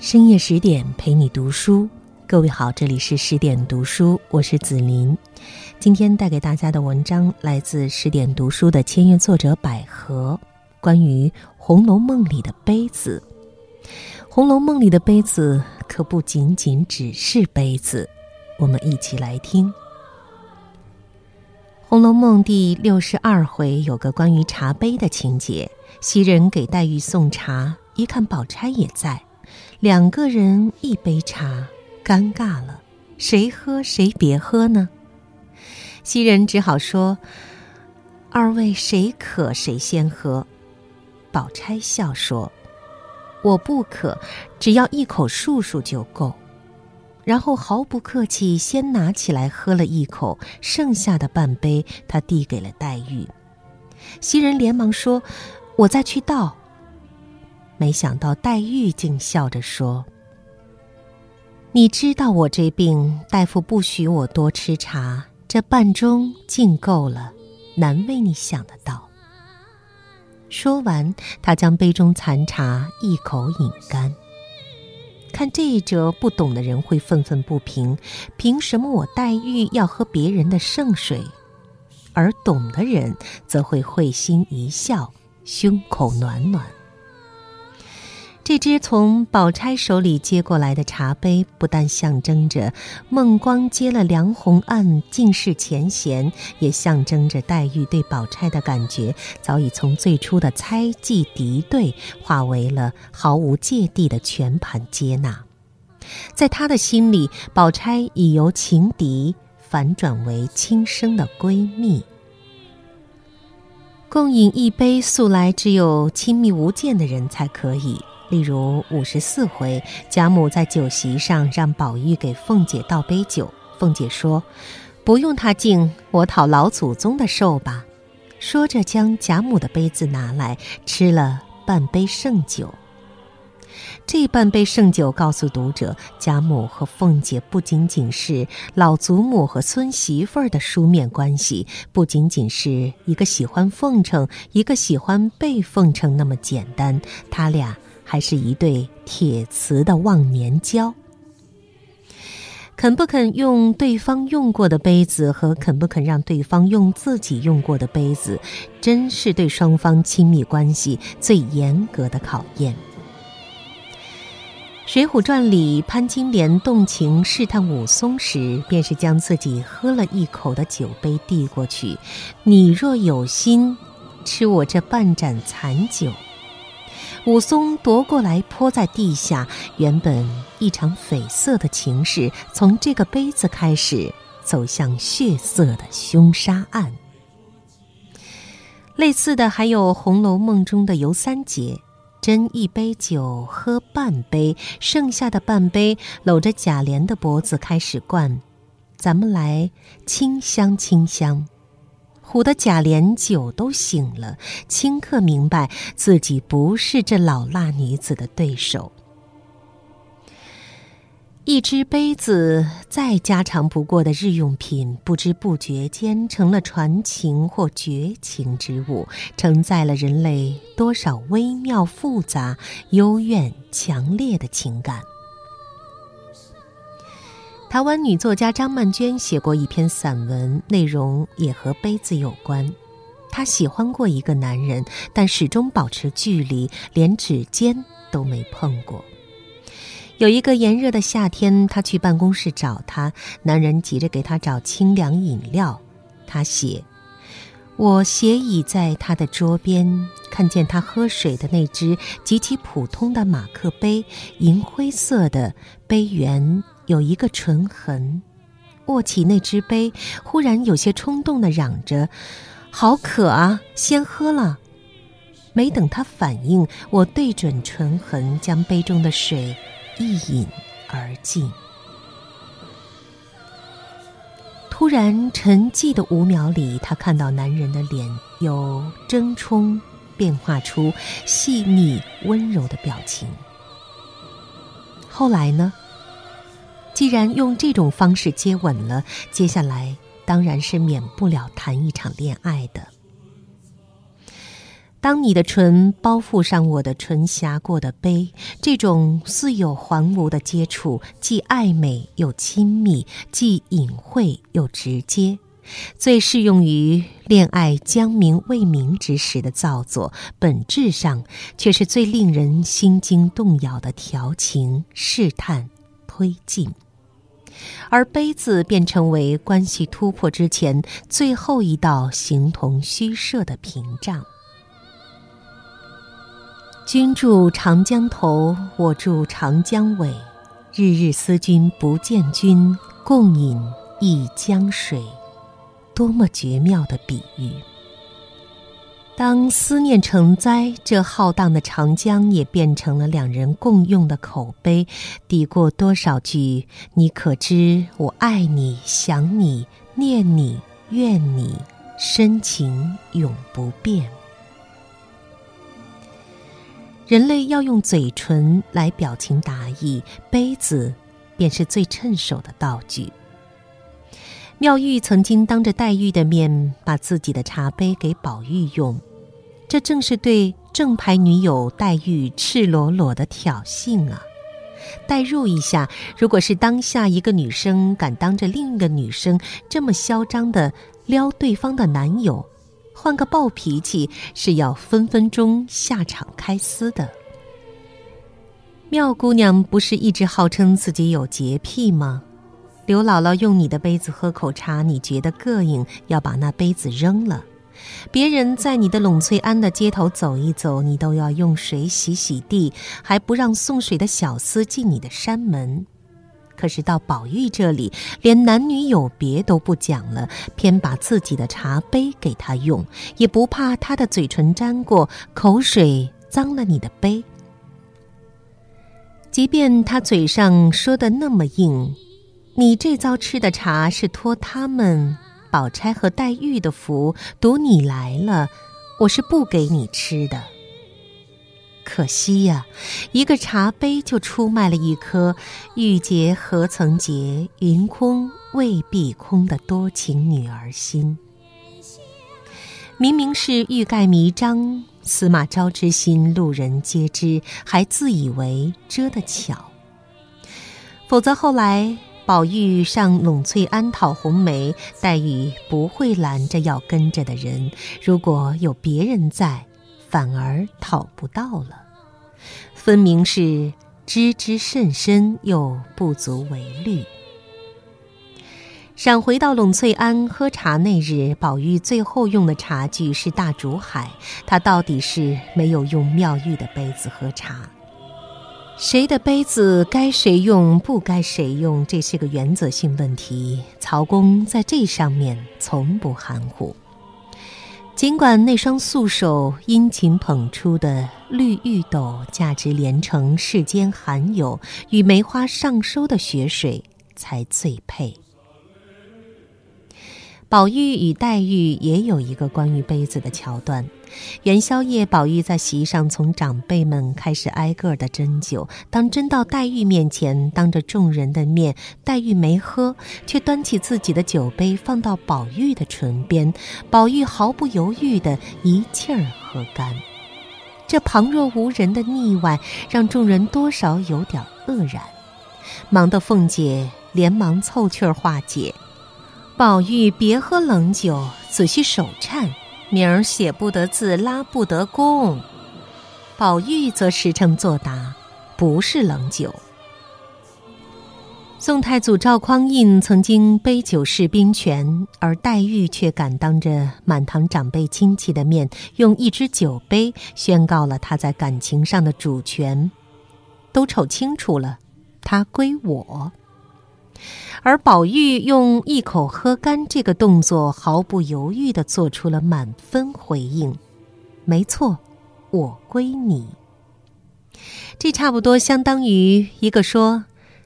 深夜十点陪你读书，各位好，这里是十点读书，我是子琳。今天带给大家的文章来自十点读书的签约作者百合，关于《红楼梦》里的杯子。《红楼梦》里的杯子可不仅仅只是杯子，我们一起来听。《红楼梦》第六十二回有个关于茶杯的情节，袭人给黛玉送茶，一看宝钗也在。两个人一杯茶，尴尬了，谁喝谁别喝呢？袭人只好说：“二位谁渴谁先喝。”宝钗笑说：“我不渴，只要一口漱漱就够。”然后毫不客气，先拿起来喝了一口，剩下的半杯他递给了黛玉。袭人连忙说：“我再去倒。”没想到黛玉竟笑着说：“你知道我这病，大夫不许我多吃茶，这半盅竟够了，难为你想得到。”说完，他将杯中残茶一口饮干。看这一折，不懂的人会愤愤不平：凭什么我黛玉要喝别人的圣水？而懂的人则会会心一笑，胸口暖暖。这只从宝钗手里接过来的茶杯，不但象征着孟光接了梁鸿案尽释前嫌，也象征着黛玉对宝钗的感觉早已从最初的猜忌敌对，化为了毫无芥蒂的全盘接纳。在他的心里，宝钗已由情敌反转为亲生的闺蜜。共饮一杯，素来只有亲密无间的人才可以。例如五十四回，贾母在酒席上让宝玉给凤姐倒杯酒，凤姐说：“不用他敬，我讨老祖宗的寿吧。”说着将贾母的杯子拿来吃了半杯剩酒。这半杯剩酒告诉读者，贾母和凤姐不仅仅是老祖母和孙媳妇儿的书面关系，不仅仅是一个喜欢奉承，一个喜欢被奉承那么简单，他俩。还是一对铁瓷的忘年交。肯不肯用对方用过的杯子，和肯不肯让对方用自己用过的杯子，真是对双方亲密关系最严格的考验。《水浒传》里，潘金莲动情试探武松时，便是将自己喝了一口的酒杯递过去：“你若有心，吃我这半盏残酒。”武松夺过来泼在地下，原本一场绯色的情事，从这个杯子开始走向血色的凶杀案。类似的还有《红楼梦》中的尤三姐，斟一杯酒喝半杯，剩下的半杯搂着贾琏的脖子开始灌，咱们来清香清香。唬得贾琏酒都醒了，顷刻明白自己不是这老辣女子的对手。一只杯子再家常不过的日用品，不知不觉间成了传情或绝情之物，承载了人类多少微妙复杂、幽怨强烈的情感。台湾女作家张曼娟写过一篇散文，内容也和杯子有关。她喜欢过一个男人，但始终保持距离，连指尖都没碰过。有一个炎热的夏天，她去办公室找他，男人急着给她找清凉饮料。她写：“我斜倚在他的桌边，看见他喝水的那只极其普通的马克杯，银灰色的杯缘。”有一个唇痕，握起那只杯，忽然有些冲动的嚷着：“好渴啊，先喝了。”没等他反应，我对准唇痕，将杯中的水一饮而尽。突然沉寂的五秒里，他看到男人的脸由争冲变化出细腻温柔的表情。后来呢？既然用这种方式接吻了，接下来当然是免不了谈一场恋爱的。当你的唇包覆上我的唇峡过的杯，这种似有还无的接触，既暧昧又亲密，既隐晦又直接，最适用于恋爱将明未明之时的造作，本质上却是最令人心惊动摇的调情、试探、灰烬。而杯子便成为关系突破之前最后一道形同虚设的屏障。君住长江头，我住长江尾，日日思君不见君，共饮一江水。多么绝妙的比喻！当思念成灾，这浩荡的长江也变成了两人共用的口碑，抵过多少句“你可知我爱你、想你、念你、怨你”，深情永不变。人类要用嘴唇来表情达意，杯子便是最趁手的道具。妙玉曾经当着黛玉的面把自己的茶杯给宝玉用，这正是对正牌女友黛玉赤裸裸的挑衅啊！代入一下，如果是当下一个女生敢当着另一个女生这么嚣张的撩对方的男友，换个暴脾气是要分分钟下场开撕的。妙姑娘不是一直号称自己有洁癖吗？刘姥姥用你的杯子喝口茶，你觉得膈应，要把那杯子扔了；别人在你的栊翠庵的街头走一走，你都要用水洗洗地，还不让送水的小厮进你的山门。可是到宝玉这里，连男女有别都不讲了，偏把自己的茶杯给他用，也不怕他的嘴唇沾过口水脏了你的杯。即便他嘴上说的那么硬，你这遭吃的茶是托他们宝钗和黛玉的福，赌你来了，我是不给你吃的。可惜呀，一个茶杯就出卖了一颗“玉洁何曾洁，云空未必空”的多情女儿心。明明是欲盖弥彰，司马昭之心，路人皆知，还自以为遮得巧。否则后来宝玉上栊翠庵讨红梅，黛玉不会拦着要跟着的人。如果有别人在。反而讨不到了，分明是知之甚深，又不足为虑。闪回到栊翠庵喝茶那日，宝玉最后用的茶具是大竹海，他到底是没有用妙玉的杯子喝茶。谁的杯子该谁用，不该谁用，这是个原则性问题。曹公在这上面从不含糊。尽管那双素手殷勤捧出的绿玉斗价值连城，世间罕有，与梅花上收的雪水才最配。宝玉与黛玉也有一个关于杯子的桥段。元宵夜，宝玉在席上从长辈们开始挨个的斟酒。当斟到黛玉面前，当着众人的面，黛玉没喝，却端起自己的酒杯放到宝玉的唇边，宝玉毫不犹豫的一气儿喝干。这旁若无人的腻歪，让众人多少有点愕然。忙得凤姐连忙凑趣儿化解。宝玉，别喝冷酒，仔细手颤，明儿写不得字，拉不得弓。宝玉则实诚作答，不是冷酒。宋太祖赵匡胤曾经杯酒释兵权，而黛玉却敢当着满堂长辈亲戚的面，用一只酒杯宣告了他在感情上的主权。都瞅清楚了，他归我。而宝玉用一口喝干这个动作，毫不犹豫地做出了满分回应：“没错，我归你。”这差不多相当于一个说：“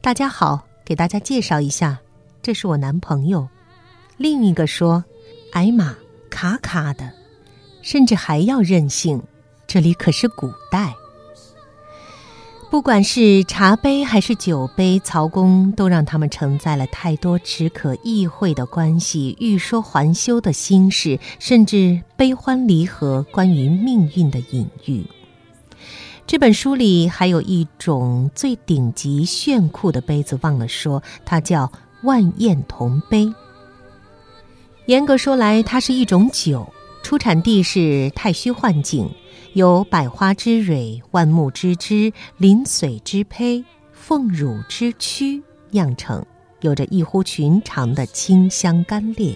大家好，给大家介绍一下，这是我男朋友。”另一个说：“哎妈，卡卡的，甚至还要任性，这里可是古代。”不管是茶杯还是酒杯，曹公都让他们承载了太多只可意会的关系、欲说还休的心事，甚至悲欢离合、关于命运的隐喻。这本书里还有一种最顶级炫酷的杯子，忘了说，它叫万宴铜杯。严格说来，它是一种酒，出产地是太虚幻境。有百花之蕊、万木之枝、临水之胚、凤乳之躯酿成，有着异乎寻常的清香甘冽。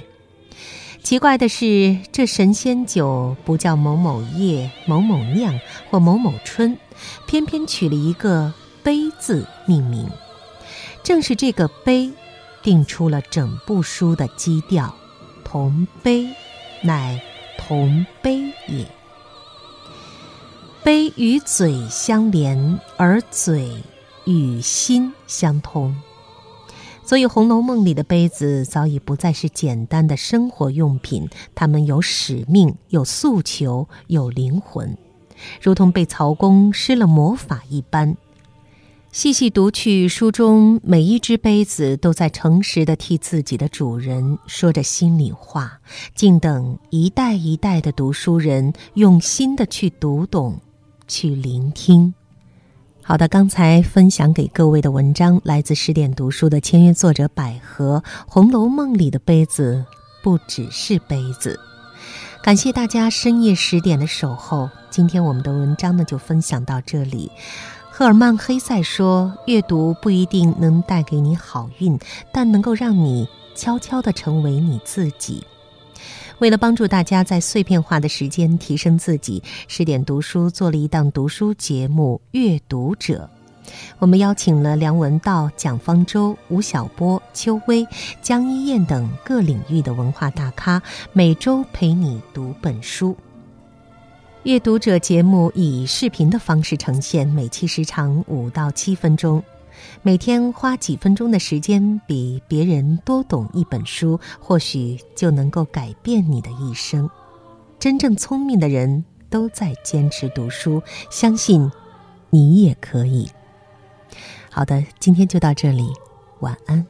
奇怪的是，这神仙酒不叫某某叶、某某酿或某某春，偏偏取了一个“杯”字命名。正是这个“杯”，定出了整部书的基调。同杯，乃同杯也。杯与嘴相连，而嘴与心相通，所以《红楼梦》里的杯子早已不再是简单的生活用品，它们有使命、有诉求、有灵魂，如同被曹公施了魔法一般。细细读去，书中每一只杯子都在诚实的替自己的主人说着心里话，静等一代一代的读书人用心的去读懂。去聆听。好的，刚才分享给各位的文章来自十点读书的签约作者百合，《红楼梦》里的杯子不只是杯子。感谢大家深夜十点的守候。今天我们的文章呢就分享到这里。赫尔曼·黑塞说：“阅读不一定能带给你好运，但能够让你悄悄地成为你自己。”为了帮助大家在碎片化的时间提升自己，十点读书做了一档读书节目《阅读者》。我们邀请了梁文道、蒋方舟、吴晓波、邱薇、江一燕等各领域的文化大咖，每周陪你读本书。《阅读者》节目以视频的方式呈现，每期时长五到七分钟。每天花几分钟的时间，比别人多懂一本书，或许就能够改变你的一生。真正聪明的人都在坚持读书，相信你也可以。好的，今天就到这里，晚安。